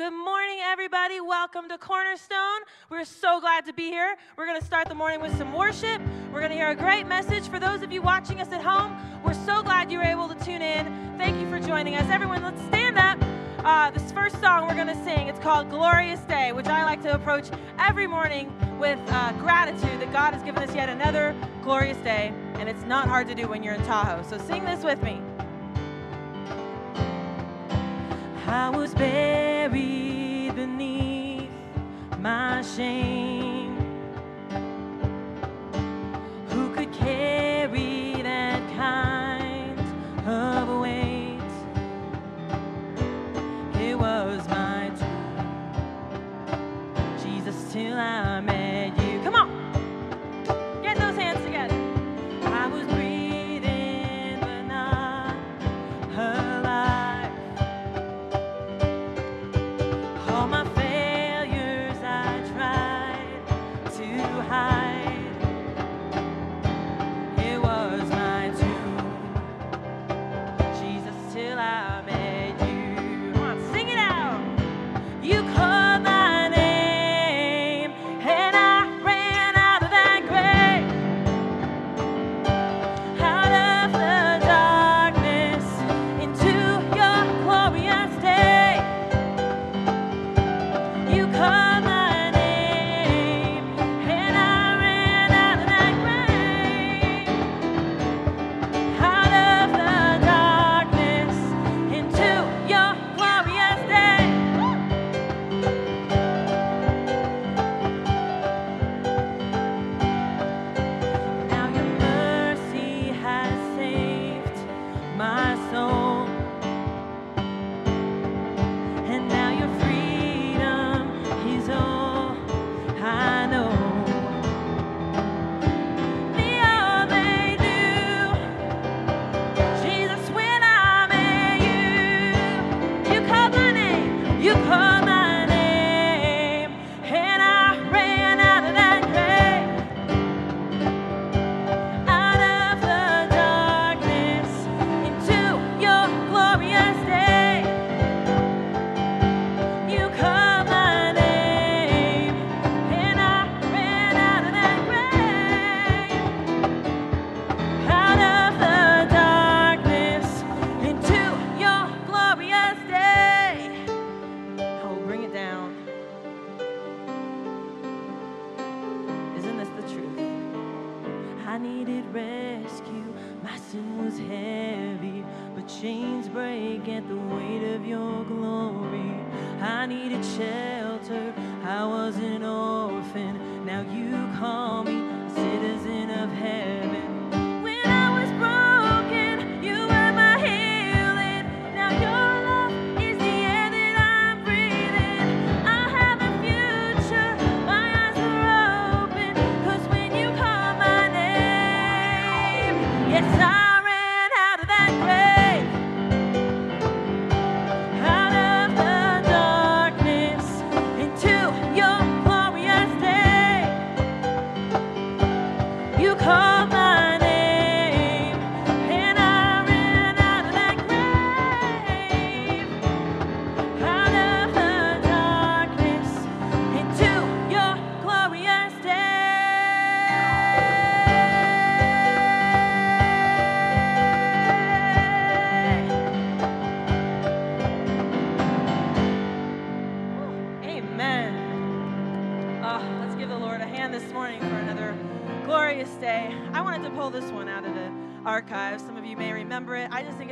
Good morning, everybody. Welcome to Cornerstone. We're so glad to be here. We're going to start the morning with some worship. We're going to hear a great message. For those of you watching us at home, we're so glad you were able to tune in. Thank you for joining us. Everyone, let's stand up. Uh, this first song we're going to sing, it's called Glorious Day, which I like to approach every morning with uh, gratitude that God has given us yet another glorious day. And it's not hard to do when you're in Tahoe. So sing this with me. I was buried beneath my shame.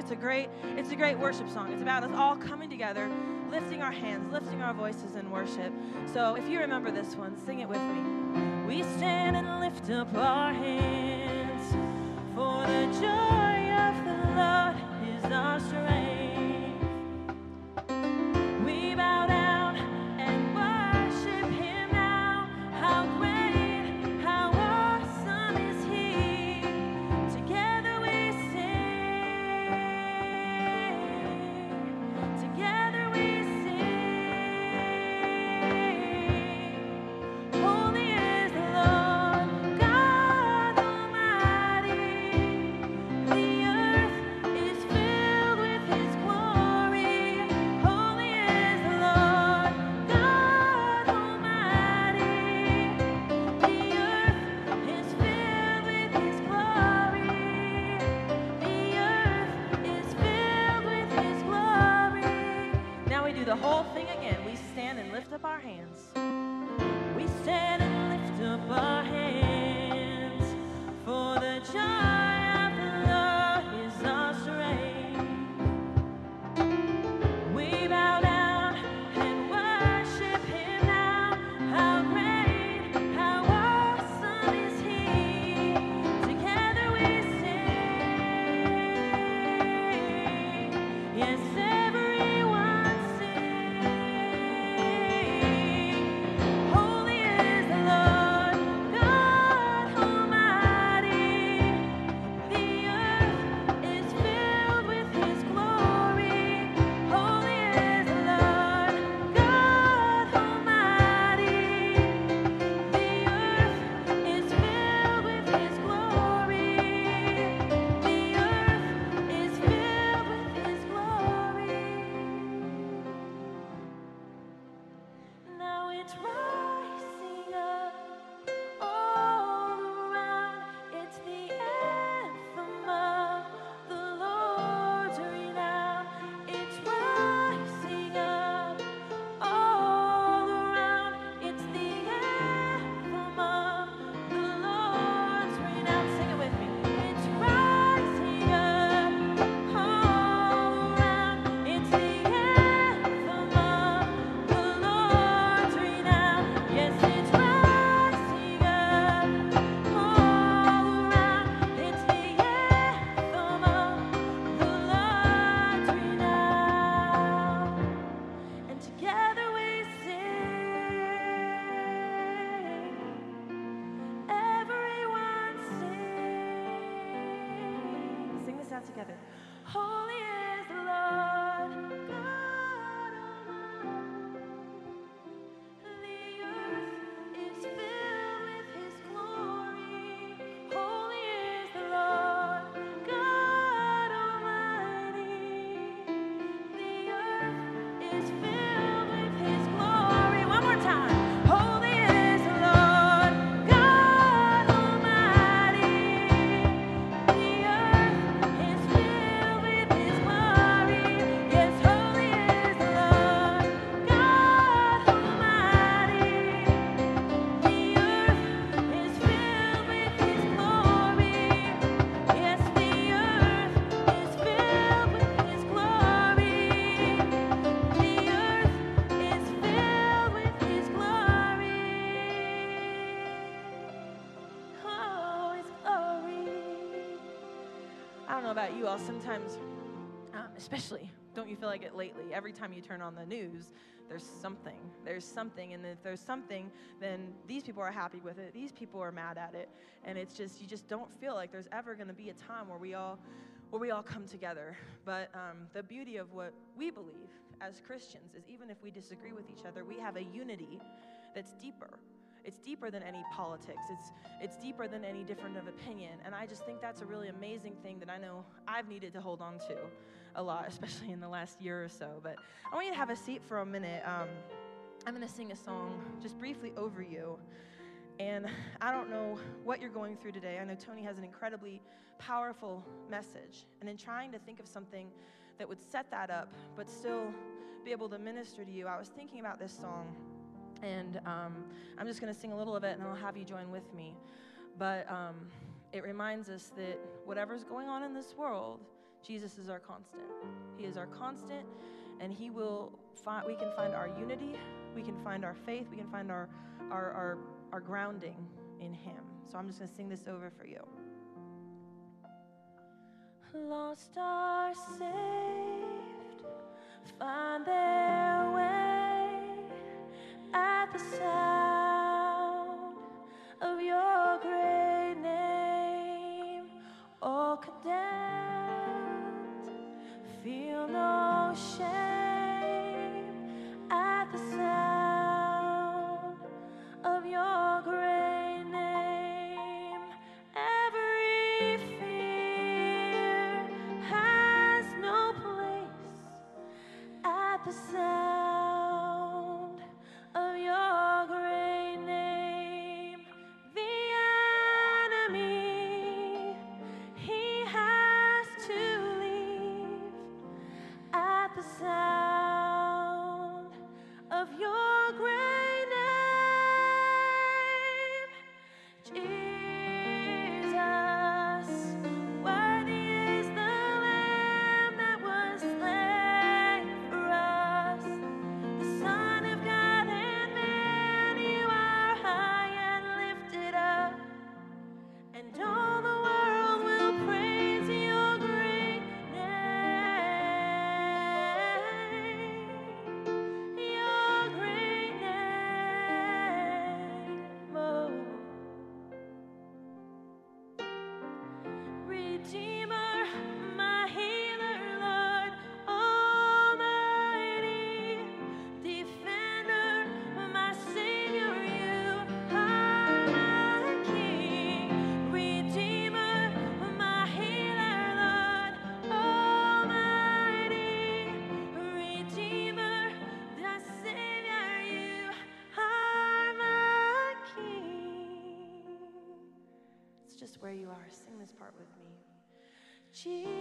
It's a great, it's a great worship song. It's about us all coming together, lifting our hands, lifting our voices in worship. So if you remember this one, sing it with me. We stand and lift up our hands, for the joy of the Lord is our strength. Especially, don't you feel like it lately? Every time you turn on the news, there's something. There's something, and if there's something, then these people are happy with it. These people are mad at it, and it's just you just don't feel like there's ever going to be a time where we all, where we all come together. But um, the beauty of what we believe as Christians is even if we disagree with each other, we have a unity that's deeper. It's deeper than any politics. It's it's deeper than any different of opinion. And I just think that's a really amazing thing that I know I've needed to hold on to a lot, especially in the last year or so. But I want you to have a seat for a minute. Um, I'm going to sing a song just briefly over you. And I don't know what you're going through today. I know Tony has an incredibly powerful message. And in trying to think of something that would set that up, but still be able to minister to you, I was thinking about this song. And um, I'm just going to sing a little of it and I'll have you join with me. But um, it reminds us that whatever's going on in this world, Jesus is our constant. He is our constant, and He will find, we can find our unity, we can find our faith, we can find our, our, our, our grounding in Him. So I'm just going to sing this over for you. Lost are saved, find their way at the sound of your 记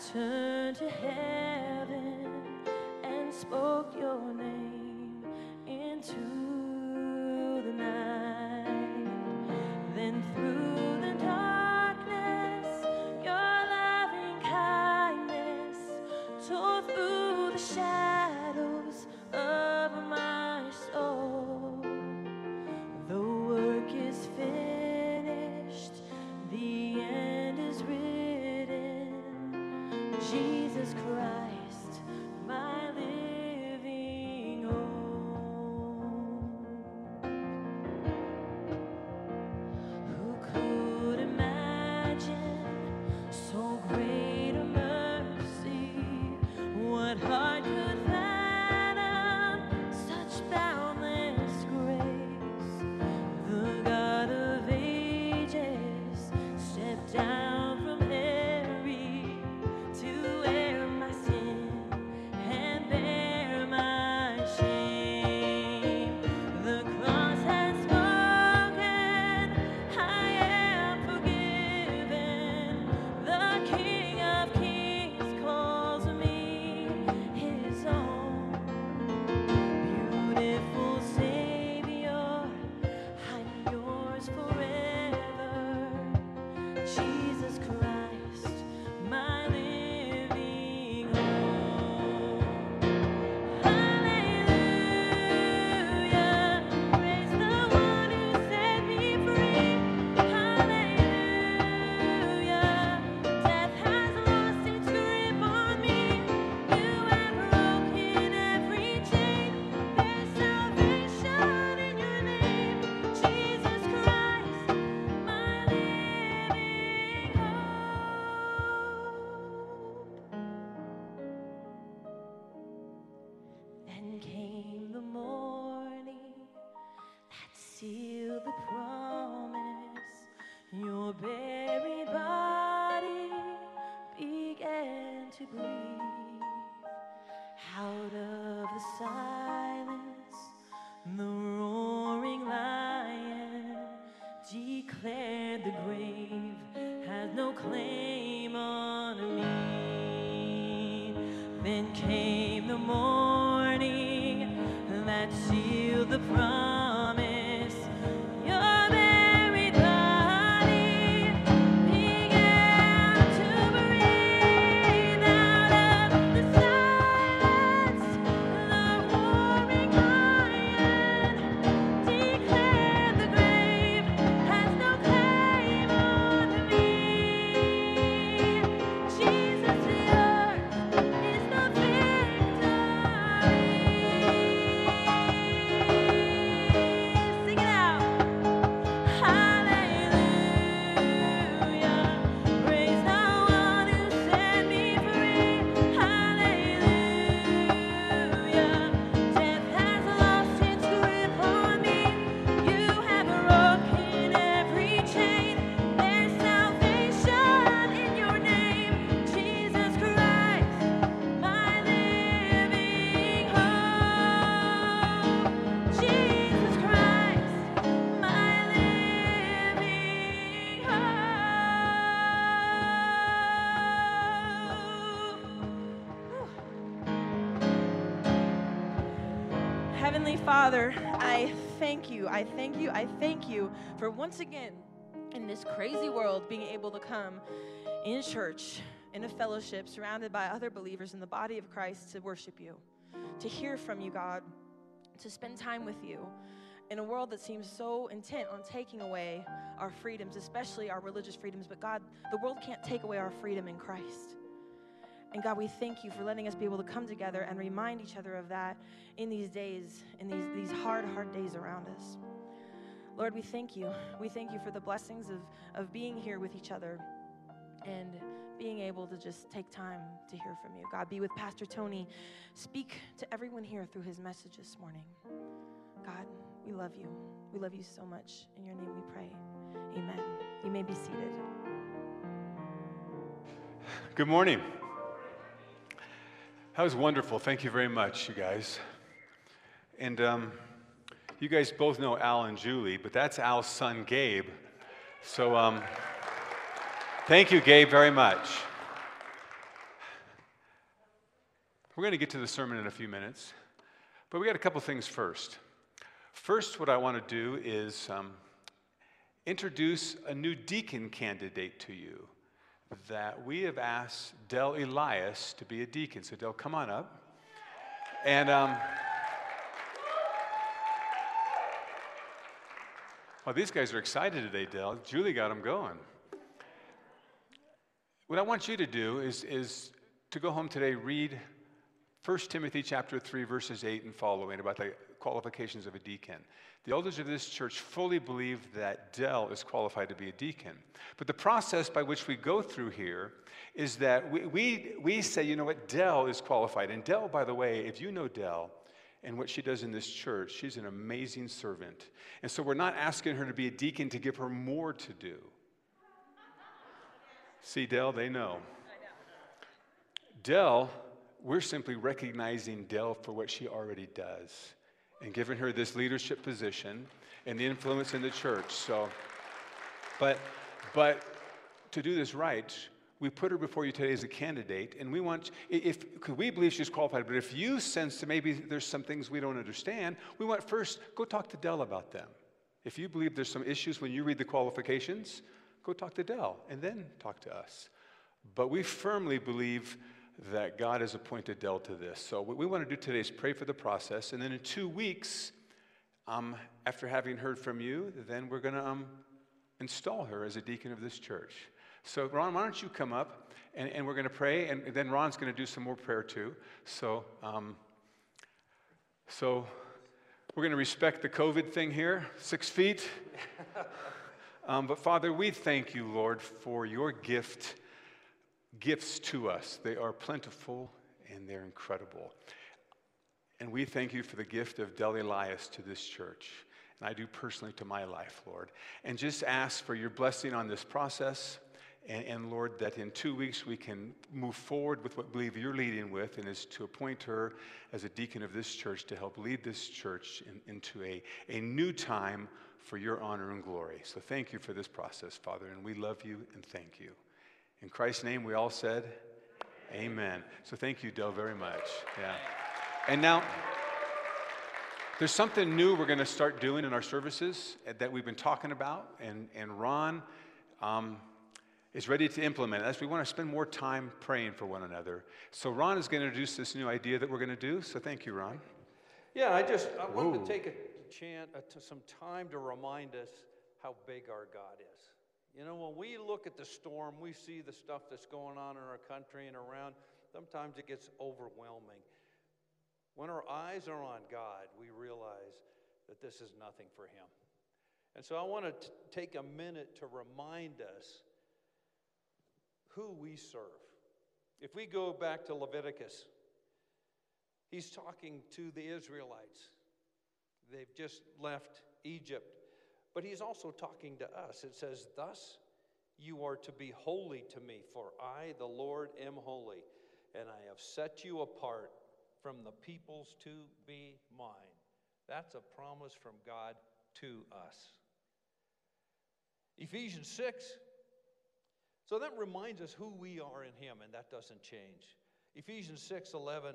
turned to heaven Heavenly Father, I thank you. I thank you. I thank you for once again in this crazy world being able to come in church, in a fellowship, surrounded by other believers in the body of Christ to worship you, to hear from you, God, to spend time with you in a world that seems so intent on taking away our freedoms, especially our religious freedoms. But God, the world can't take away our freedom in Christ. And God, we thank you for letting us be able to come together and remind each other of that in these days, in these, these hard, hard days around us. Lord, we thank you. We thank you for the blessings of, of being here with each other and being able to just take time to hear from you. God, be with Pastor Tony. Speak to everyone here through his message this morning. God, we love you. We love you so much. In your name we pray. Amen. You may be seated. Good morning. That was wonderful. Thank you very much, you guys. And um, you guys both know Al and Julie, but that's Al's son, Gabe. So um, thank you, Gabe, very much. We're going to get to the sermon in a few minutes, but we got a couple things first. First, what I want to do is um, introduce a new deacon candidate to you that we have asked Dell Elias to be a deacon. So, Dell, come on up. And um, well, these guys are excited today, Dell. Julie got them going. What I want you to do is, is to go home today, read 1 Timothy chapter 3, verses 8 and following about the qualifications of a deacon. The elders of this church fully believe that Dell is qualified to be a deacon. But the process by which we go through here is that we, we, we say, you know what, Dell is qualified. And Dell, by the way, if you know Dell, and what she does in this church. She's an amazing servant. And so we're not asking her to be a deacon to give her more to do. See, Dell, they know. Dell, we're simply recognizing Dell for what she already does and given her this leadership position and the influence in the church. So, but, but to do this right, we put her before you today as a candidate, and we want, if, we believe she's qualified, but if you sense that maybe there's some things we don't understand, we want first, go talk to Dell about them. If you believe there's some issues when you read the qualifications, go talk to Dell and then talk to us. But we firmly believe that God has appointed Dell to this. So, what we want to do today is pray for the process. And then in two weeks, um, after having heard from you, then we're going to um, install her as a deacon of this church. So, Ron, why don't you come up and, and we're going to pray, and then Ron's going to do some more prayer too. So, um, so we're going to respect the COVID thing here, six feet. Um, but Father, we thank you, Lord, for your gift gifts to us. They are plentiful and they're incredible. And we thank you for the gift of Del Elias to this church. And I do personally to my life, Lord. And just ask for your blessing on this process. And, and, Lord, that in two weeks we can move forward with what we believe you're leading with, and is to appoint her as a deacon of this church to help lead this church in, into a, a new time for your honor and glory. So thank you for this process, Father, and we love you and thank you. In Christ's name, we all said, Amen. Amen. So thank you, Dell, very much. Yeah. And now, there's something new we're going to start doing in our services that we've been talking about, and, and Ron um, is ready to implement it. As we want to spend more time praying for one another. So Ron is going to introduce this new idea that we're going to do. So thank you, Ron. Yeah, I just I wanted to take a chance, uh, to some time to remind us how big our God is. You know, when we look at the storm, we see the stuff that's going on in our country and around. Sometimes it gets overwhelming. When our eyes are on God, we realize that this is nothing for Him. And so I want to take a minute to remind us who we serve. If we go back to Leviticus, he's talking to the Israelites. They've just left Egypt. But he's also talking to us. It says, Thus you are to be holy to me, for I, the Lord, am holy, and I have set you apart from the peoples to be mine. That's a promise from God to us. Ephesians 6. So that reminds us who we are in Him, and that doesn't change. Ephesians 6 11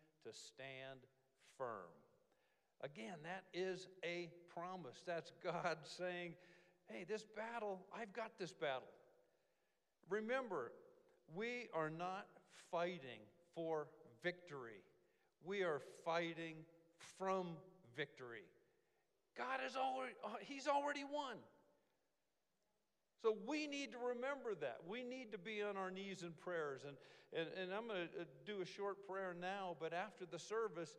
to stand firm. Again, that is a promise. That's God saying, hey, this battle, I've got this battle. Remember, we are not fighting for victory, we are fighting from victory. God has already, uh, He's already won. So we need to remember that. We need to be on our knees in prayers. And, and, and I'm going to uh, do a short prayer now, but after the service,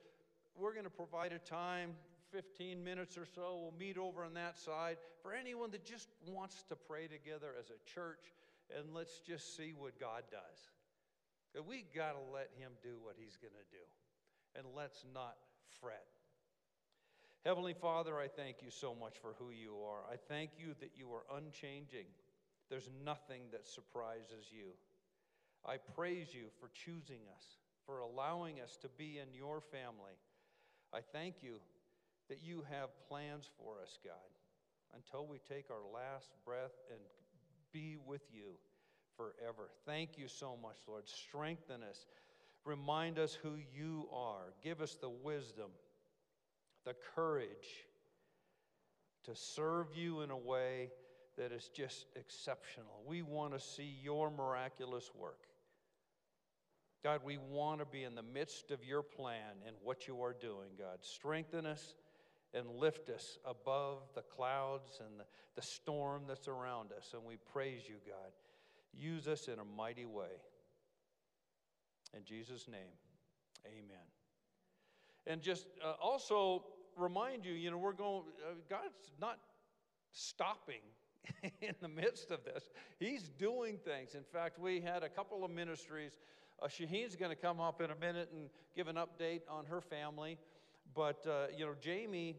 we're going to provide a time, 15 minutes or so. We'll meet over on that side for anyone that just wants to pray together as a church, and let's just see what God does. We got to let Him do what He's going to do, and let's not fret. Heavenly Father, I thank you so much for who you are. I thank you that you are unchanging. There's nothing that surprises you. I praise you for choosing us, for allowing us to be in your family. I thank you that you have plans for us, God, until we take our last breath and be with you forever. Thank you so much, Lord. Strengthen us. Remind us who you are. Give us the wisdom the courage to serve you in a way that is just exceptional. We want to see your miraculous work. God, we want to be in the midst of your plan and what you are doing, God. Strengthen us and lift us above the clouds and the, the storm that's around us. And we praise you, God. Use us in a mighty way. In Jesus' name, amen. And just uh, also remind you, you know, we're going, uh, God's not stopping in the midst of this. He's doing things. In fact, we had a couple of ministries. Uh, Shaheen's going to come up in a minute and give an update on her family. But, uh, you know, Jamie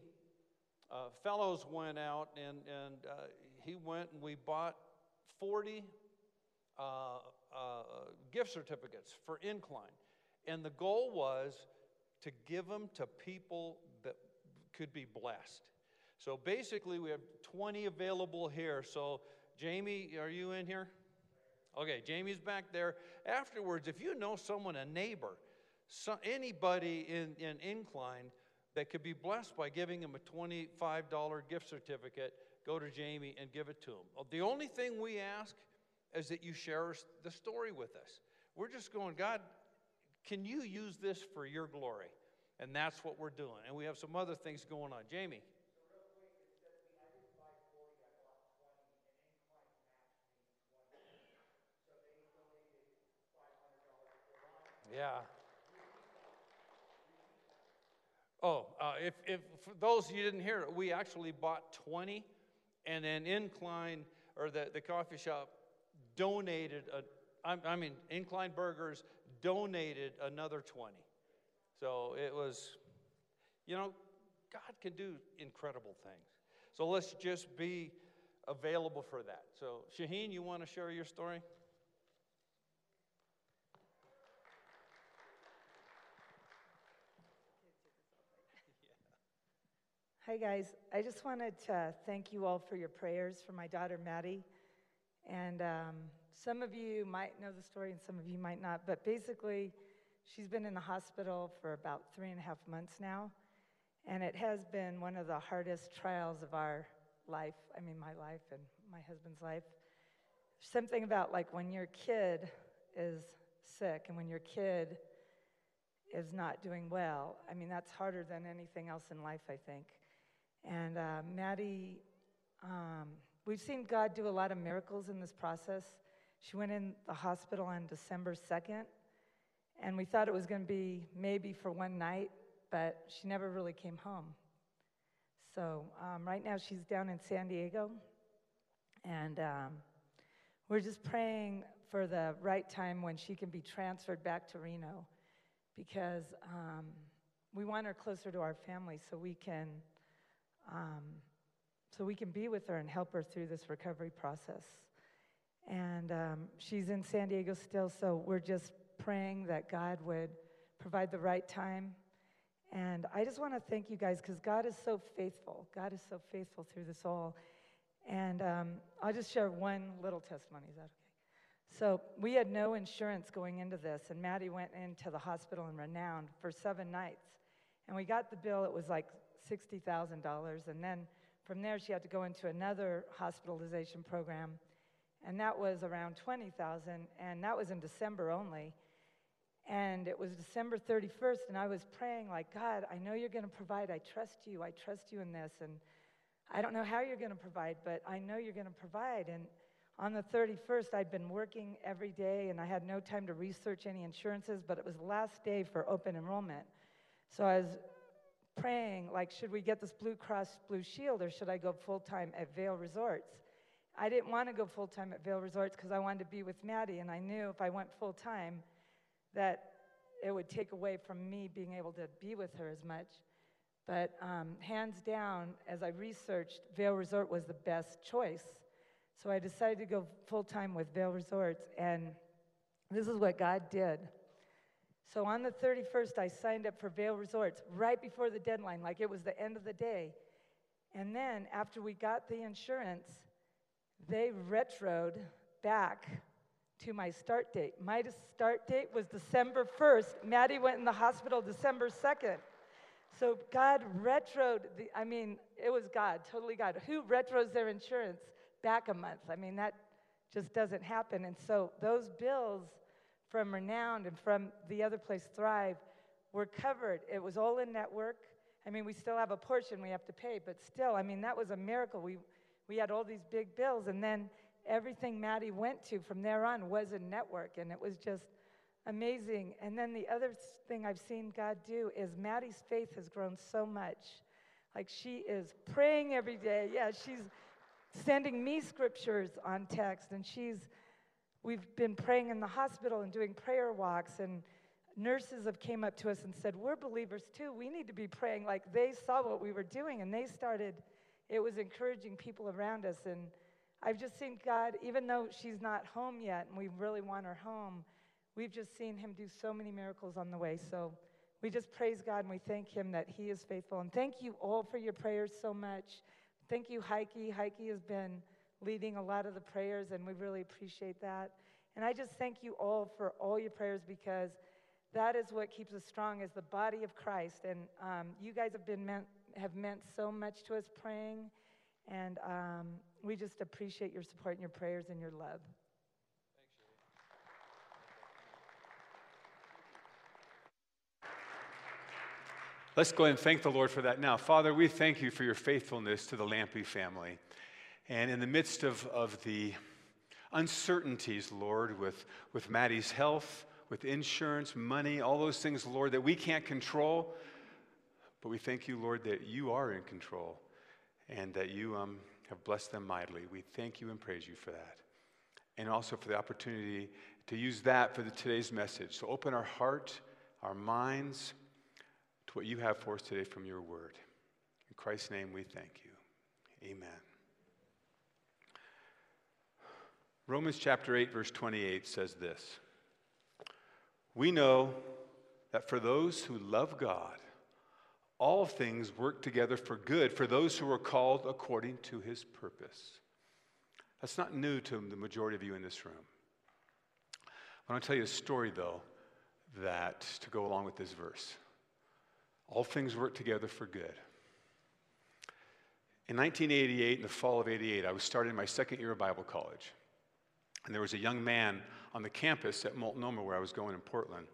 uh, Fellows went out and, and uh, he went and we bought 40 uh, gift certificates for Incline. And the goal was to give them to people could be blessed. So basically, we have 20 available here. So, Jamie, are you in here? Okay, Jamie's back there. Afterwards, if you know someone, a neighbor, so, anybody in, in Incline that could be blessed by giving them a $25 gift certificate, go to Jamie and give it to him. Uh, the only thing we ask is that you share the story with us. We're just going, God, can you use this for your glory? And that's what we're doing. And we have some other things going on. Jamie. Yeah. Oh, uh, if, if for those you didn't hear we actually bought 20, and then Incline, or the, the coffee shop, donated, a, I, I mean, Incline Burgers donated another 20. So it was, you know, God can do incredible things. So let's just be available for that. So, Shaheen, you want to share your story? Hi, guys. I just wanted to thank you all for your prayers for my daughter, Maddie. And um, some of you might know the story and some of you might not, but basically, She's been in the hospital for about three and a half months now, and it has been one of the hardest trials of our life. I mean, my life and my husband's life. Something about like when your kid is sick and when your kid is not doing well. I mean, that's harder than anything else in life, I think. And uh, Maddie, um, we've seen God do a lot of miracles in this process. She went in the hospital on December 2nd and we thought it was going to be maybe for one night, but she never really came home. So um, right now she's down in San Diego, and um, we're just praying for the right time when she can be transferred back to Reno, because um, we want her closer to our family so we can um, so we can be with her and help her through this recovery process. And um, she's in San Diego still, so we're just praying that God would provide the right time. And I just want to thank you guys because God is so faithful. God is so faithful through this all. And um, I'll just share one little testimony. Is that okay? So we had no insurance going into this, and Maddie went into the hospital in Renown for seven nights. And we got the bill, it was like $60,000. And then from there, she had to go into another hospitalization program, and that was around 20,000, and that was in December only. And it was December 31st, and I was praying, like, God, I know you're going to provide. I trust you. I trust you in this. And I don't know how you're going to provide, but I know you're going to provide. And on the 31st, I'd been working every day, and I had no time to research any insurances, but it was the last day for open enrollment. So I was praying, like, should we get this Blue Cross Blue Shield or should I go full time at Vail Resorts? I didn't want to go full time at Vail Resorts because I wanted to be with Maddie, and I knew if I went full time that it would take away from me being able to be with her as much. But um, hands down, as I researched, Vail Resort was the best choice. So I decided to go full time with Vail Resorts, and this is what God did. So on the 31st, I signed up for Vail Resorts right before the deadline, like it was the end of the day. And then after we got the insurance, they retroed back to my start date. My start date was December 1st. Maddie went in the hospital December 2nd. So God retroed the, I mean, it was God, totally God. Who retros their insurance back a month? I mean, that just doesn't happen. And so those bills from Renowned and from the other place, Thrive, were covered. It was all in network. I mean, we still have a portion we have to pay, but still, I mean, that was a miracle. We, we had all these big bills, and then everything Maddie went to from there on was a network, and it was just amazing. And then the other thing I've seen God do is Maddie's faith has grown so much. Like she is praying every day. Yeah, she's sending me scriptures on text, and she's We've been praying in the hospital and doing prayer walks, and nurses have came up to us and said, "We're believers too. We need to be praying." Like they saw what we were doing, and they started. It was encouraging people around us, and I've just seen God. Even though she's not home yet, and we really want her home, we've just seen Him do so many miracles on the way. So we just praise God and we thank Him that He is faithful. And thank you all for your prayers so much. Thank you, Heike. Heike has been leading a lot of the prayers, and we really appreciate that. And I just thank you all for all your prayers because that is what keeps us strong as the body of Christ. And um, you guys have been meant, have meant so much to us praying, and um, we just appreciate your support and your prayers and your love. Let's go and thank the Lord for that now. Father, we thank you for your faithfulness to the Lampe family. And in the midst of, of the uncertainties, Lord, with, with Maddie's health, with insurance, money, all those things, Lord, that we can't control. But we thank you, Lord, that you are in control and that you um, have blessed them mightily. We thank you and praise you for that. And also for the opportunity to use that for the, today's message. So open our heart, our minds to what you have for us today from your word. In Christ's name we thank you. Amen. Romans chapter 8, verse 28 says this We know that for those who love God, all things work together for good for those who are called according to his purpose. That's not new to the majority of you in this room. I want to tell you a story, though, that to go along with this verse. All things work together for good. In 1988, in the fall of 88, I was starting my second year of Bible college. And there was a young man on the campus at Multnomah, where I was going in Portland,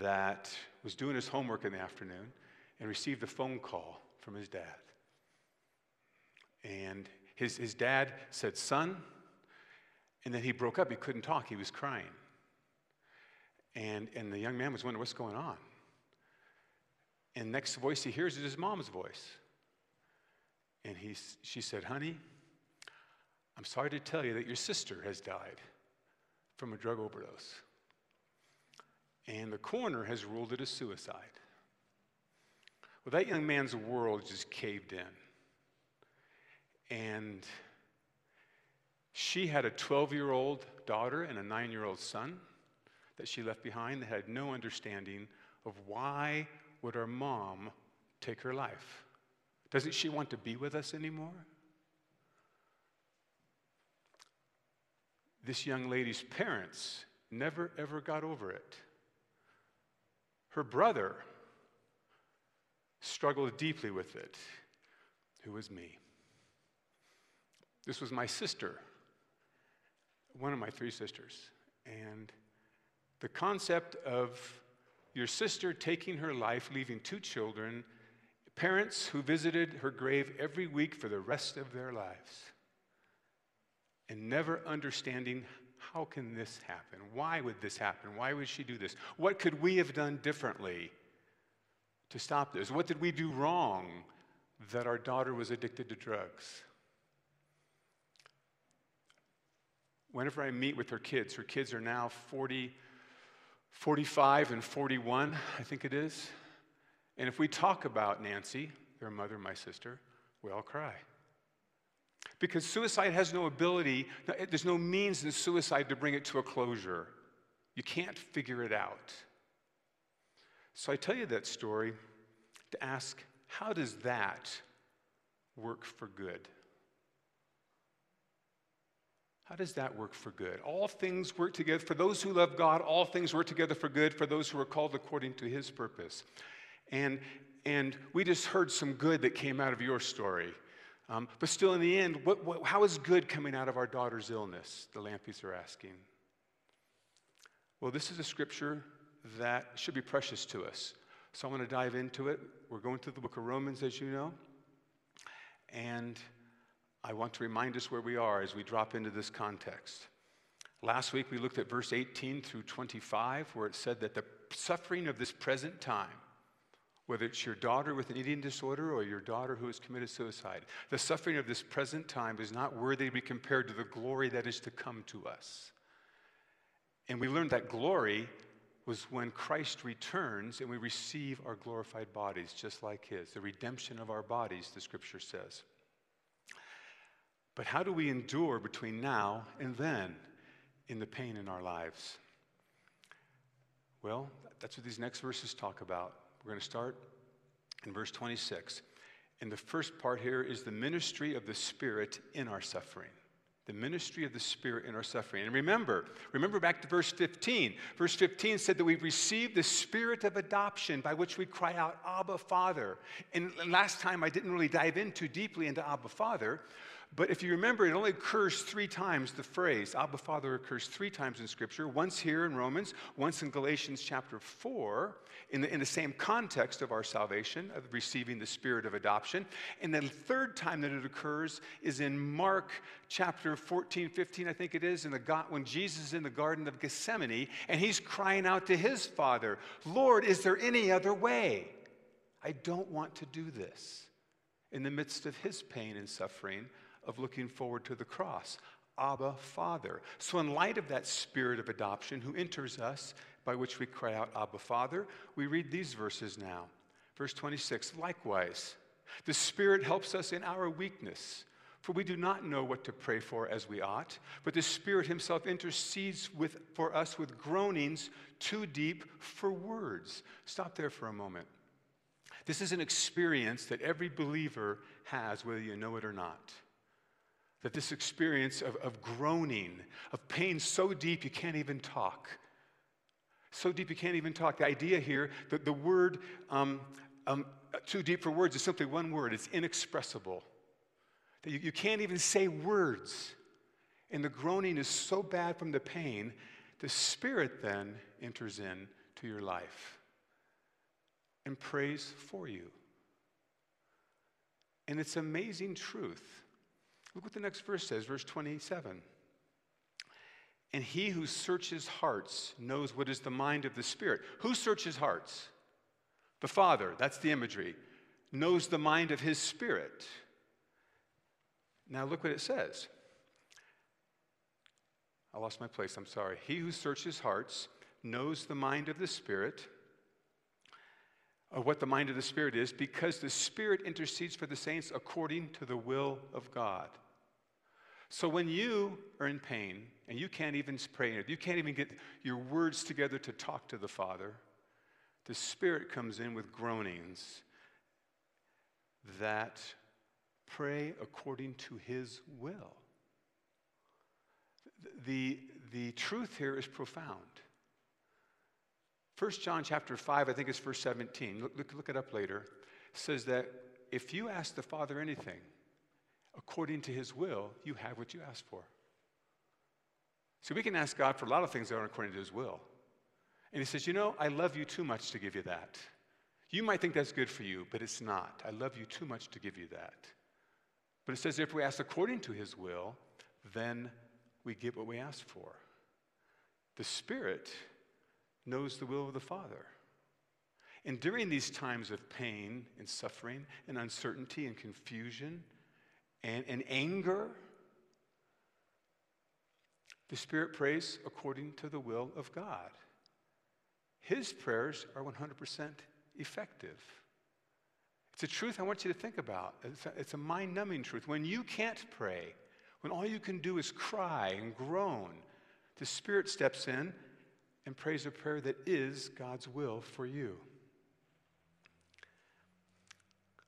that was doing his homework in the afternoon and received a phone call from his dad. And his, his dad said, Son, and then he broke up. He couldn't talk, he was crying. And, and the young man was wondering, What's going on? And next voice he hears is his mom's voice. And he, she said, Honey, I'm sorry to tell you that your sister has died from a drug overdose. And the coroner has ruled it a suicide. Well, that young man's world just caved in. And she had a 12 year old daughter and a nine year old son that she left behind that had no understanding of why would our mom take her life? Doesn't she want to be with us anymore? This young lady's parents never ever got over it. Her brother struggled deeply with it who was me this was my sister one of my three sisters and the concept of your sister taking her life, leaving two children, parents who visited her grave every week for the rest of their lives, and never understanding how can this happen? Why would this happen? Why would she do this? What could we have done differently to stop this? What did we do wrong that our daughter was addicted to drugs? Whenever I meet with her kids, her kids are now 40 45 and 41, I think it is. And if we talk about Nancy, their mother, my sister, we all cry. Because suicide has no ability, there's no means in suicide to bring it to a closure. You can't figure it out. So I tell you that story to ask how does that work for good? How does that work for good? All things work together. For those who love God, all things work together for good for those who are called according to his purpose. And, and we just heard some good that came out of your story. Um, but still, in the end, what, what, how is good coming out of our daughter's illness? The Lampies are asking. Well, this is a scripture that should be precious to us. So I'm going to dive into it. We're going through the book of Romans, as you know. And I want to remind us where we are as we drop into this context. Last week we looked at verse 18 through 25, where it said that the suffering of this present time, whether it's your daughter with an eating disorder or your daughter who has committed suicide, the suffering of this present time is not worthy to be compared to the glory that is to come to us. And we learned that glory was when Christ returns and we receive our glorified bodies, just like His, the redemption of our bodies, the scripture says. But how do we endure between now and then in the pain in our lives? Well, that's what these next verses talk about. We're going to start in verse 26. And the first part here is the ministry of the Spirit in our suffering. The ministry of the Spirit in our suffering. And remember, remember back to verse 15. Verse 15 said that we've received the Spirit of adoption by which we cry out, Abba, Father. And last time I didn't really dive in too deeply into Abba, Father, but if you remember, it only occurs three times, the phrase Abba Father occurs three times in Scripture once here in Romans, once in Galatians chapter 4, in the, in the same context of our salvation, of receiving the spirit of adoption. And the third time that it occurs is in Mark chapter 14, 15, I think it is, in the, when Jesus is in the Garden of Gethsemane and he's crying out to his Father, Lord, is there any other way? I don't want to do this. In the midst of his pain and suffering, of looking forward to the cross. Abba, Father. So, in light of that spirit of adoption who enters us, by which we cry out, Abba, Father, we read these verses now. Verse 26 Likewise, the Spirit helps us in our weakness, for we do not know what to pray for as we ought, but the Spirit Himself intercedes with, for us with groanings too deep for words. Stop there for a moment. This is an experience that every believer has, whether you know it or not that this experience of, of groaning, of pain so deep you can't even talk. So deep you can't even talk. The idea here that the word um, um, too deep for words is simply one word it's inexpressible. That you, you can't even say words. And the groaning is so bad from the pain, the Spirit then enters in to your life and prays for you. And it's amazing truth Look what the next verse says, verse 27. And he who searches hearts knows what is the mind of the Spirit. Who searches hearts? The Father, that's the imagery, knows the mind of his Spirit. Now look what it says. I lost my place, I'm sorry. He who searches hearts knows the mind of the Spirit of what the mind of the Spirit is because the Spirit intercedes for the saints according to the will of God. So when you are in pain and you can't even pray, you can't even get your words together to talk to the Father, the Spirit comes in with groanings that pray according to His will. The, the truth here is profound. 1 John chapter 5, I think it's verse 17, look, look, look it up later, says that if you ask the Father anything according to his will, you have what you ask for. So we can ask God for a lot of things that aren't according to his will. And he says, You know, I love you too much to give you that. You might think that's good for you, but it's not. I love you too much to give you that. But it says if we ask according to his will, then we get what we ask for. The Spirit knows the will of the Father. And during these times of pain and suffering and uncertainty and confusion and, and anger, the Spirit prays according to the will of God. His prayers are 100% effective. It's a truth I want you to think about. It's a, a mind numbing truth. When you can't pray, when all you can do is cry and groan, the Spirit steps in and prays a prayer that is God's will for you.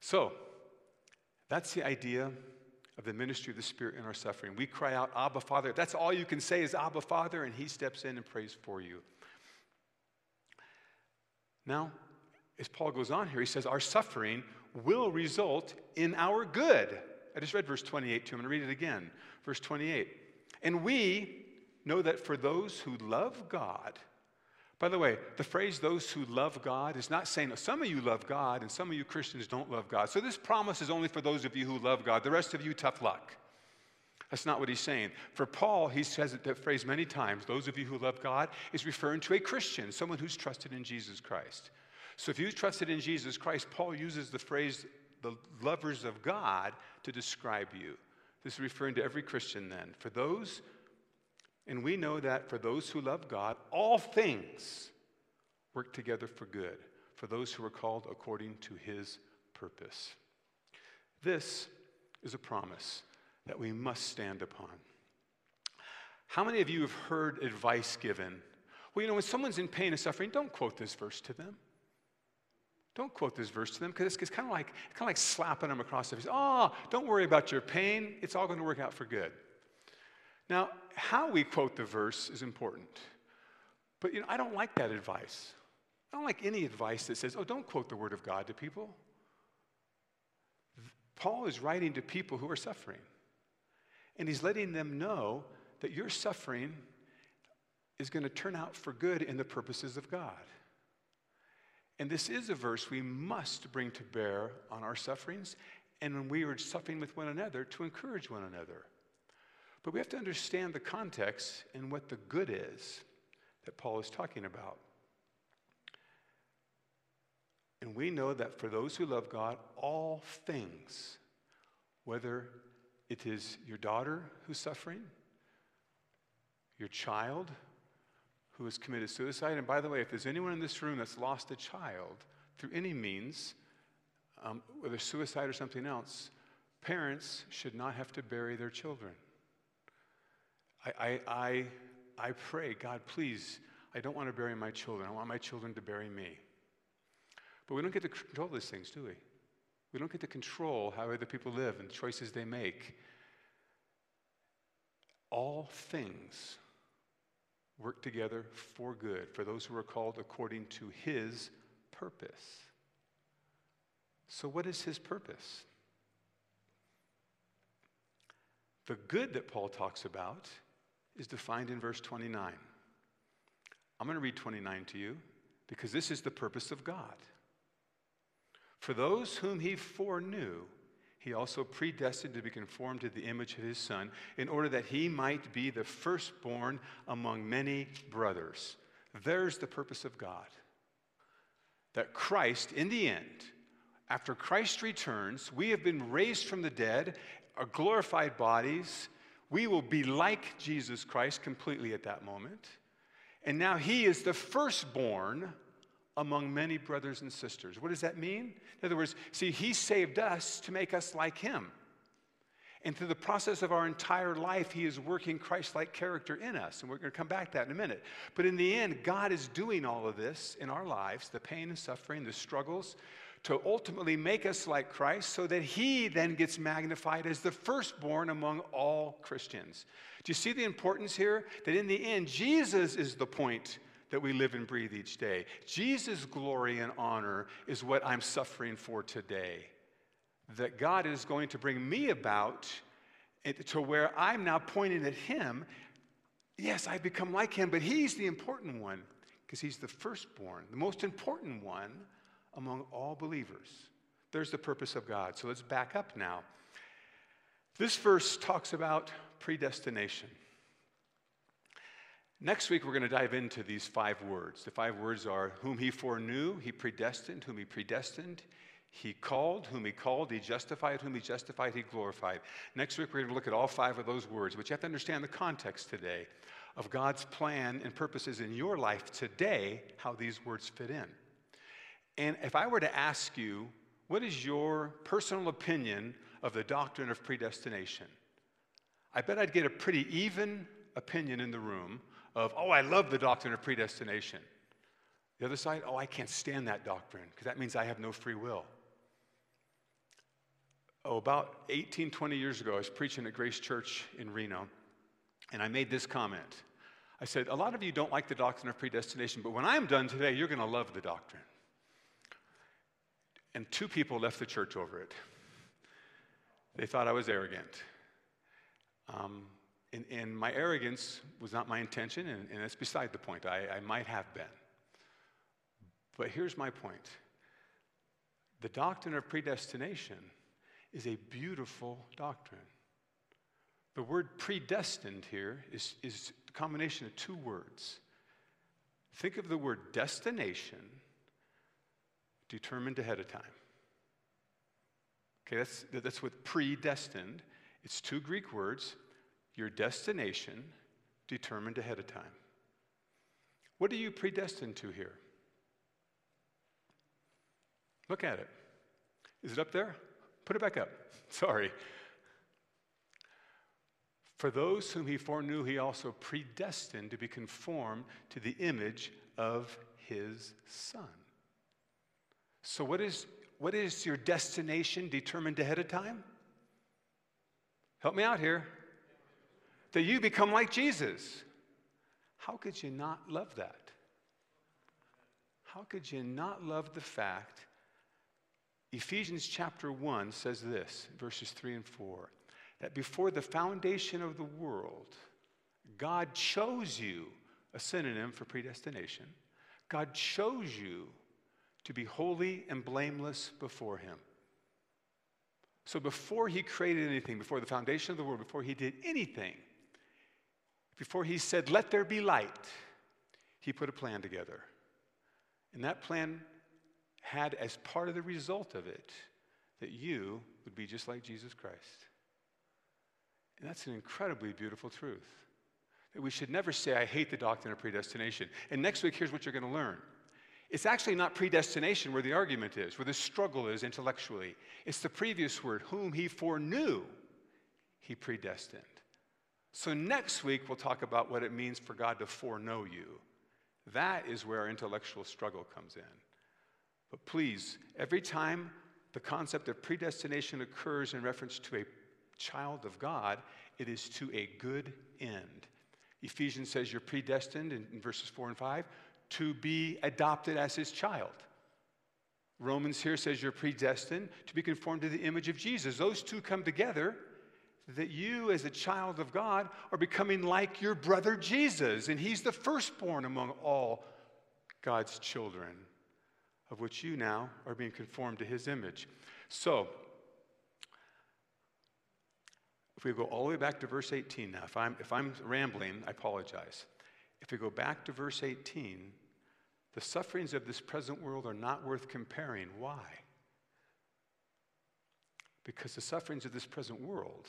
So, that's the idea of the ministry of the Spirit in our suffering. We cry out, Abba, Father. That's all you can say is Abba, Father, and He steps in and prays for you. Now, as Paul goes on here, he says, Our suffering will result in our good. I just read verse 28 to him. I'm going to read it again. Verse 28. And we know that for those who love God, by the way, the phrase those who love God is not saying some of you love God and some of you Christians don't love God. So this promise is only for those of you who love God. The rest of you, tough luck. That's not what he's saying. For Paul, he says that phrase many times those of you who love God is referring to a Christian, someone who's trusted in Jesus Christ. So if you trusted in Jesus Christ, Paul uses the phrase the lovers of God to describe you. This is referring to every Christian then. For those and we know that for those who love God, all things work together for good, for those who are called according to his purpose. This is a promise that we must stand upon. How many of you have heard advice given? Well, you know, when someone's in pain and suffering, don't quote this verse to them. Don't quote this verse to them because it's, kind of like kind of like slapping them across the face. Oh, don't worry about your pain. It's all going to work out for good. Now, how we quote the verse is important. But you know, I don't like that advice. I don't like any advice that says, oh, don't quote the word of God to people. Paul is writing to people who are suffering. And he's letting them know that your suffering is going to turn out for good in the purposes of God. And this is a verse we must bring to bear on our sufferings and when we are suffering with one another to encourage one another. But we have to understand the context and what the good is that Paul is talking about. And we know that for those who love God, all things, whether it is your daughter who's suffering, your child who has committed suicide, and by the way, if there's anyone in this room that's lost a child through any means, um, whether suicide or something else, parents should not have to bury their children. I, I, I, pray, God, please, I don't want to bury my children. I want my children to bury me. But we don't get to control these things, do we? We don't get to control how other people live and the choices they make. All things work together for good for those who are called according to his purpose. So, what is his purpose? The good that Paul talks about is defined in verse 29. I'm going to read 29 to you because this is the purpose of God. For those whom he foreknew, he also predestined to be conformed to the image of his Son, in order that he might be the firstborn among many brothers. There's the purpose of God. That Christ, in the end, after Christ returns, we have been raised from the dead, our glorified bodies, we will be like Jesus Christ completely at that moment. And now he is the firstborn among many brothers and sisters. What does that mean? In other words, see, He saved us to make us like Him. And through the process of our entire life, He is working Christ like character in us. And we're going to come back to that in a minute. But in the end, God is doing all of this in our lives the pain and suffering, the struggles to ultimately make us like Christ so that He then gets magnified as the firstborn among all Christians. Do you see the importance here? That in the end, Jesus is the point that we live and breathe each day. Jesus' glory and honor is what I'm suffering for today. That God is going to bring me about to where I'm now pointing at Him. Yes, I become like Him, but He's the important one because He's the firstborn, the most important one among all believers. There's the purpose of God. So let's back up now. This verse talks about predestination. Next week, we're going to dive into these five words. The five words are whom he foreknew, he predestined, whom he predestined, he called, whom he called, he justified, whom he justified, he glorified. Next week, we're going to look at all five of those words, but you have to understand the context today of God's plan and purposes in your life today, how these words fit in. And if I were to ask you, what is your personal opinion of the doctrine of predestination? I bet I'd get a pretty even opinion in the room of, oh, I love the doctrine of predestination. The other side, oh, I can't stand that doctrine because that means I have no free will. Oh, about 18, 20 years ago, I was preaching at Grace Church in Reno, and I made this comment. I said, A lot of you don't like the doctrine of predestination, but when I'm done today, you're going to love the doctrine. And two people left the church over it. They thought I was arrogant. Um, and, and, my arrogance was not my intention, and, and that's beside the point. I, I might have been. But here's my point the doctrine of predestination is a beautiful doctrine. The word predestined here is, is a combination of two words. Think of the word destination determined ahead of time. Okay, that's, that's what predestined. It's two Greek words your destination determined ahead of time. What are you predestined to here? Look at it. Is it up there? Put it back up. Sorry. For those whom he foreknew, he also predestined to be conformed to the image of his son. So, what is, what is your destination determined ahead of time? Help me out here that you become like Jesus. How could you not love that? How could you not love the fact? Ephesians chapter 1 says this, verses 3 and 4, that before the foundation of the world, God chose you, a synonym for predestination. God chose you to be holy and blameless before Him. So before He created anything, before the foundation of the world, before He did anything, before he said, Let there be light, he put a plan together. And that plan had as part of the result of it that you would be just like Jesus Christ. And that's an incredibly beautiful truth. That we should never say, I hate the doctrine of predestination. And next week, here's what you're going to learn. It's actually not predestination where the argument is, where the struggle is intellectually. It's the previous word, whom he foreknew, he predestined. So, next week, we'll talk about what it means for God to foreknow you. That is where our intellectual struggle comes in. But please, every time the concept of predestination occurs in reference to a child of God, it is to a good end. Ephesians says you're predestined in, in verses 4 and 5 to be adopted as his child. Romans here says you're predestined to be conformed to the image of Jesus. Those two come together that you, as a child of God, are becoming like your brother Jesus, and he's the firstborn among all God's children, of which you now are being conformed to his image. So, if we go all the way back to verse 18 now, if I'm, if I'm rambling, I apologize. If we go back to verse 18, the sufferings of this present world are not worth comparing. Why? Because the sufferings of this present world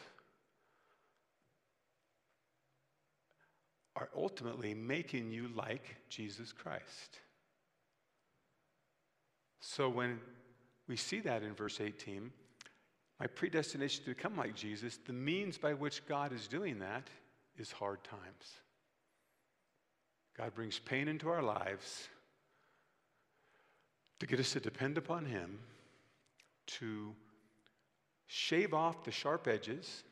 are ultimately making you like Jesus Christ. So when we see that in verse 18, my predestination to become like Jesus, the means by which God is doing that is hard times. God brings pain into our lives to get us to depend upon Him, to shave off the sharp edges,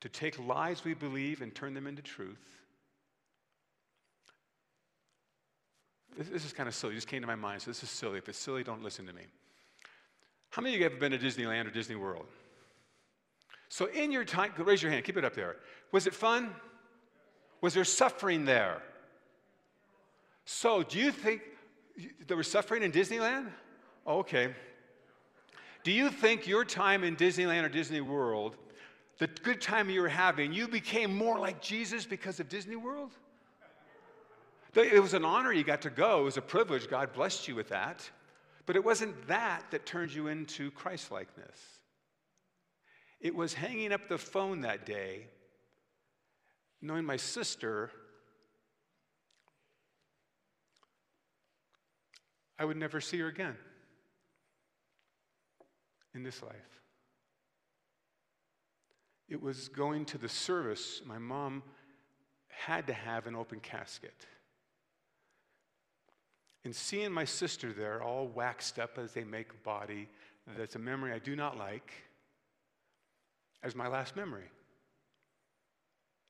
to take lies we believe and turn them into truth. This, is kind of silly. It just came to my mind, so this is silly. If it's silly, don't listen to me. How many of you have ever been to Disneyland or Disney World? So, in your time, raise your hand, keep it up there. Was it fun? Was there suffering there? So, do you think there was suffering in Disneyland? Okay. Do you think your time in Disneyland or Disney World, the good time you were having, you became more like Jesus because of Disney World? It was an honor you got to go. It was a privilege. God blessed you with that. But it wasn't that that turned you into Christlikeness. It was hanging up the phone that day, knowing my sister, I would never see her again in this life. It was going to the service. My mom had to have an open casket. And seeing my sister there, all waxed up as they make a body, that's a memory I do not like, as my last memory.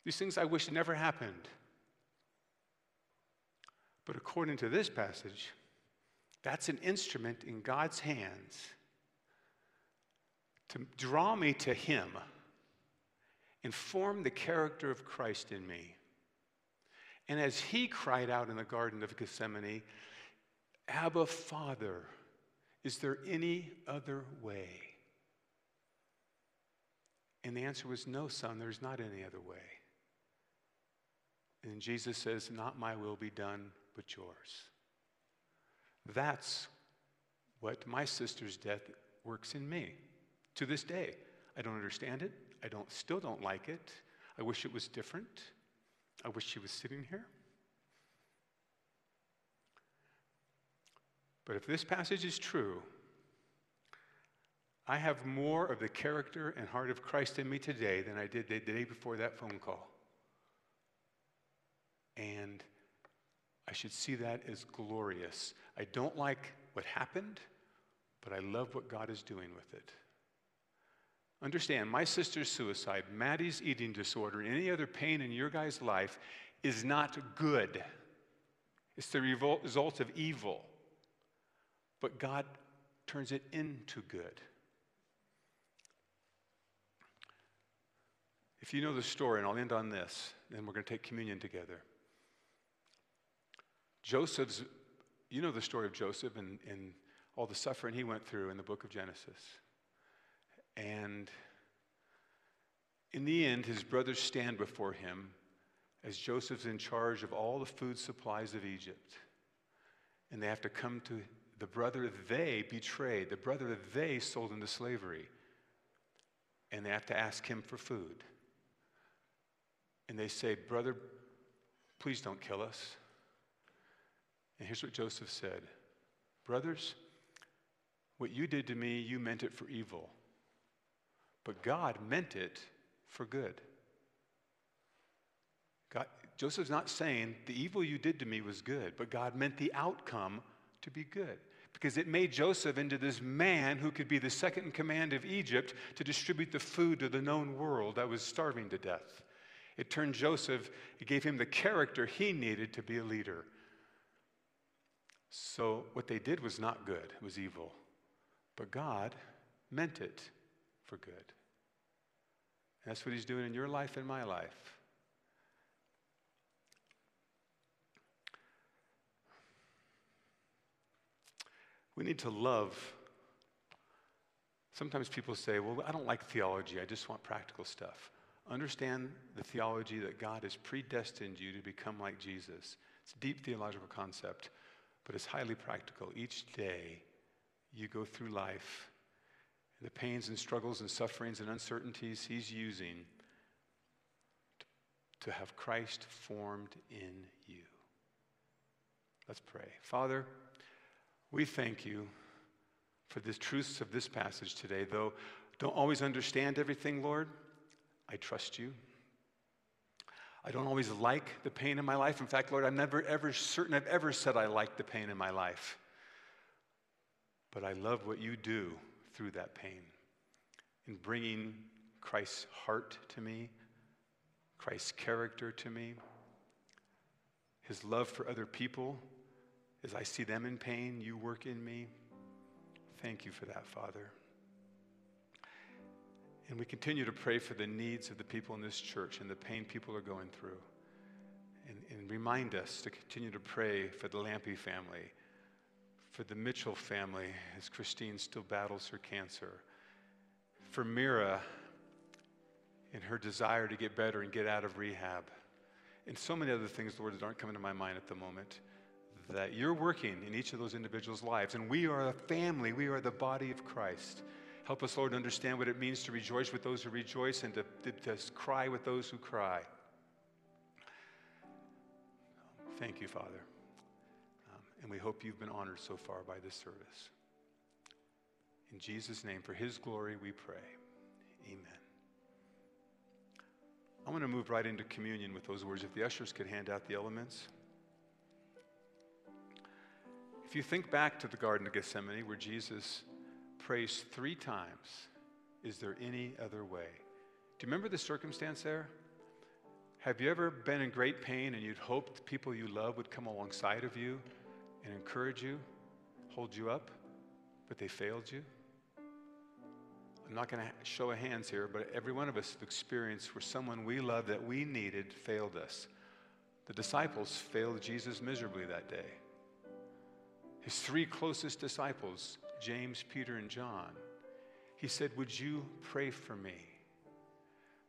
These things I wish never happened. But according to this passage, that's an instrument in God's hands to draw me to Him and form the character of Christ in me. And as He cried out in the Garden of Gethsemane, Abba, Father, is there any other way? And the answer was, No, son, there's not any other way. And Jesus says, Not my will be done, but yours. That's what my sister's death works in me to this day. I don't understand it. I don't, still don't like it. I wish it was different. I wish she was sitting here. But if this passage is true, I have more of the character and heart of Christ in me today than I did the day before that phone call. And I should see that as glorious. I don't like what happened, but I love what God is doing with it. Understand, my sister's suicide, Maddie's eating disorder, any other pain in your guy's life is not good. It's the result of evil. But God turns it into good. If you know the story, and I'll end on this, then we're going to take communion together. Joseph's, you know the story of Joseph and, and all the suffering he went through in the book of Genesis. And in the end, his brothers stand before him as Joseph's in charge of all the food supplies of Egypt. And they have to come to the brother they betrayed, the brother they sold into slavery. And they have to ask him for food. And they say, Brother, please don't kill us. And here's what Joseph said Brothers, what you did to me, you meant it for evil. But God meant it for good. God, Joseph's not saying the evil you did to me was good, but God meant the outcome to be good. Because it made Joseph into this man who could be the second in command of Egypt to distribute the food to the known world that was starving to death. It turned Joseph, it gave him the character he needed to be a leader. So what they did was not good, it was evil. But God meant it for good. That's what He's doing in your life and my life. We need to love. Sometimes people say, Well, I don't like theology, I just want practical stuff. Understand the theology that God has predestined you to become like Jesus. It's a deep theological concept, but it's highly practical. Each day you go through life, the pains and struggles and sufferings and uncertainties He's using to have Christ formed in you. Let's pray. Father, We thank you for the truths of this passage today, though don't always understand everything, Lord. I trust you. I don't always like the pain in my life. In fact, Lord, I'm never ever certain I've ever said I like the pain in my life. But I love what you do through that pain in bringing Christ's heart to me, Christ's character to me, his love for other people. As I see them in pain, you work in me. Thank you for that, Father. And we continue to pray for the needs of the people in this church and the pain people are going through. And, and remind us to continue to pray for the Lampe family, for the Mitchell family as Christine still battles her cancer, for Mira and her desire to get better and get out of rehab, and so many other things, Lord, that aren't coming to my mind at the moment. That you're working in each of those individuals' lives. And we are a family, we are the body of Christ. Help us, Lord, understand what it means to rejoice with those who rejoice and to, to, to cry with those who cry. Thank you, Father. Um, and we hope you've been honored so far by this service. In Jesus' name, for his glory, we pray. Amen. I want to move right into communion with those words. If the ushers could hand out the elements. If you think back to the Garden of Gethsemane where Jesus prays three times, Is there any other way? Do you remember the circumstance there? Have you ever been in great pain and you'd hoped people you love would come alongside of you and encourage you, hold you up, but they failed you? I'm not going to show of hands here, but every one of us have experienced where someone we love that we needed failed us. The disciples failed Jesus miserably that day. His three closest disciples James, Peter, and John, he said, Would you pray for me?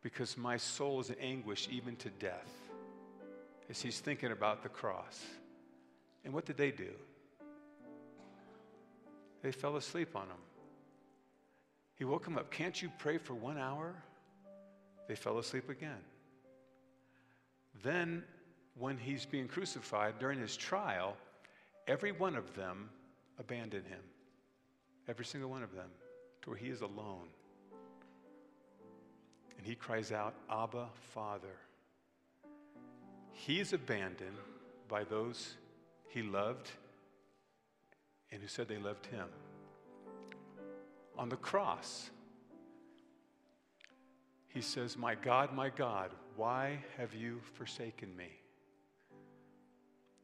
Because my soul is in anguish even to death as he's thinking about the cross. And what did they do? They fell asleep on him. He woke them up. Can't you pray for one hour? They fell asleep again. Then, when he's being crucified during his trial, every one of them abandoned him. Every single one of them, to where he is alone. And he cries out, Abba, Father. He is abandoned by those he loved and who said they loved him. On the cross, he says, My God, my God, why have you forsaken me?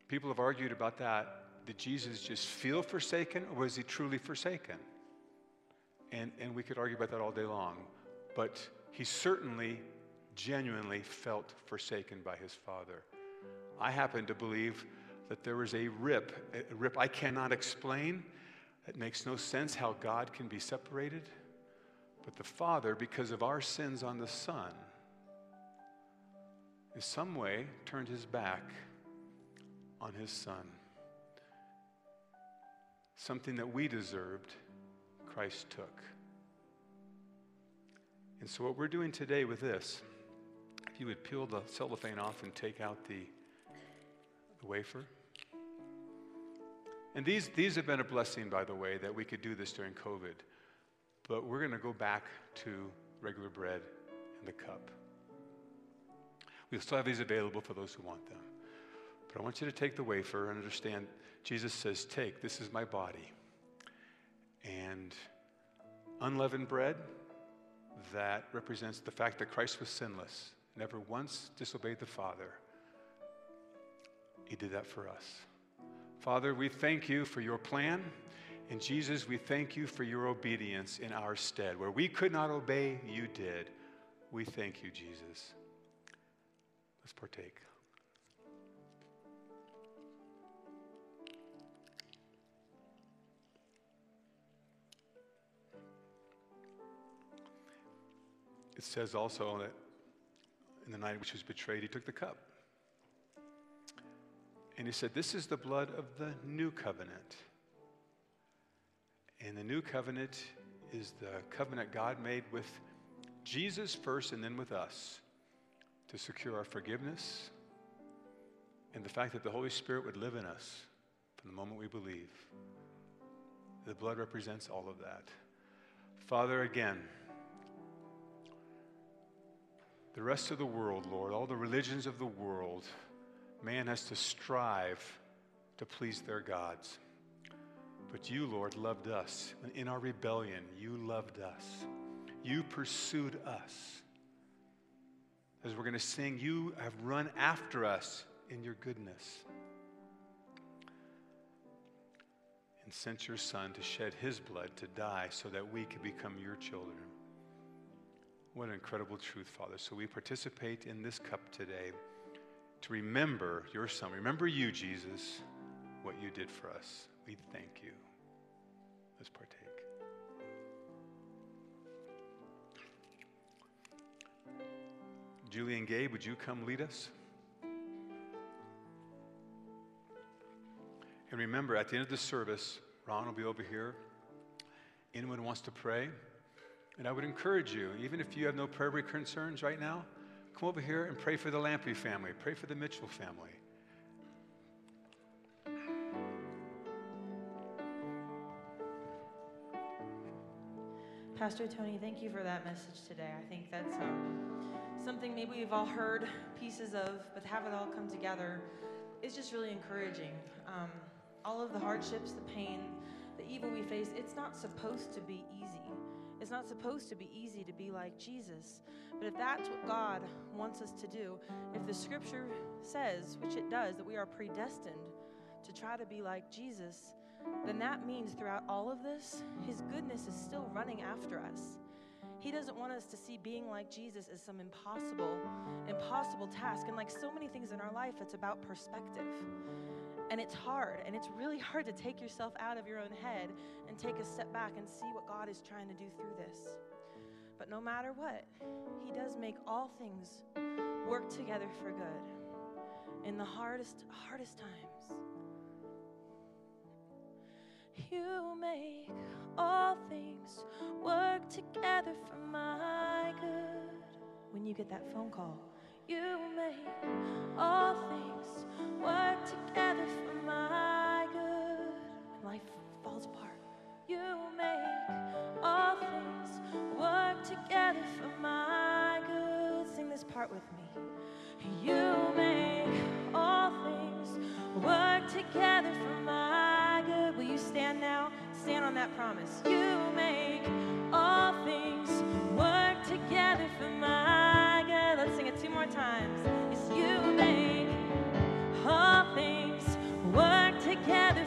People have argued about that did Jesus just feel forsaken or was he truly forsaken? And, and we could argue about that all day long. But he certainly genuinely felt forsaken by his father. I happen to believe that there was a rip, a rip I cannot explain. It makes no sense how God can be separated. But the Father, because of our sins on the Son, in some way turned his back on his Son. Something that we deserved, Christ took. And so, what we're doing today with this, if you would peel the cellophane off and take out the, the wafer. And these, these have been a blessing, by the way, that we could do this during COVID. But we're going to go back to regular bread and the cup. We'll still have these available for those who want them. But I want you to take the wafer and understand Jesus says, Take, this is my body. And unleavened bread, that represents the fact that Christ was sinless, never once disobeyed the Father. He did that for us. Father, we thank you for your plan. And Jesus, we thank you for your obedience in our stead. Where we could not obey, you did. We thank you, Jesus. Let's partake. It says also that in the night in which he was betrayed, he took the cup. And he said, This is the blood of the new covenant. And the new covenant is the covenant God made with Jesus first and then with us to secure our forgiveness and the fact that the Holy Spirit would live in us from the moment we believe. The blood represents all of that. Father, again, the rest of the world, Lord, all the religions of the world, man has to strive to please their gods. But you, Lord, loved us. In our rebellion, you loved us. You pursued us. As we're going to sing, you have run after us in your goodness. And sent your Son to shed his blood to die so that we could become your children. What an incredible truth, Father. So we participate in this cup today to remember your Son. Remember you, Jesus, what you did for us. We thank you. Let's partake. Julie and Gabe, would you come lead us? And remember, at the end of the service, Ron will be over here. Anyone wants to pray? And I would encourage you, even if you have no prayer concerns right now, come over here and pray for the Lampley family, pray for the Mitchell family. Pastor Tony, thank you for that message today. I think that's um, something maybe we've all heard pieces of, but have it all come together is just really encouraging. Um, all of the hardships, the pain, the evil we face, it's not supposed to be easy. It's not supposed to be easy to be like Jesus. But if that's what God wants us to do, if the scripture says, which it does, that we are predestined to try to be like Jesus, then that means throughout all of this, His goodness is still running after us. He doesn't want us to see being like Jesus as some impossible, impossible task. And like so many things in our life, it's about perspective. And it's hard, and it's really hard to take yourself out of your own head and take a step back and see what God is trying to do through this. But no matter what, He does make all things work together for good in the hardest, hardest times. You make all things work together for my good. When you get that phone call, you make all things work together for my good. Life falls apart, you make all things work together for my good. Sing this part with me. You make all things work together for my good. Will you stand now? Stand on that promise. You make all things work together for my times. Yes, you make all things work together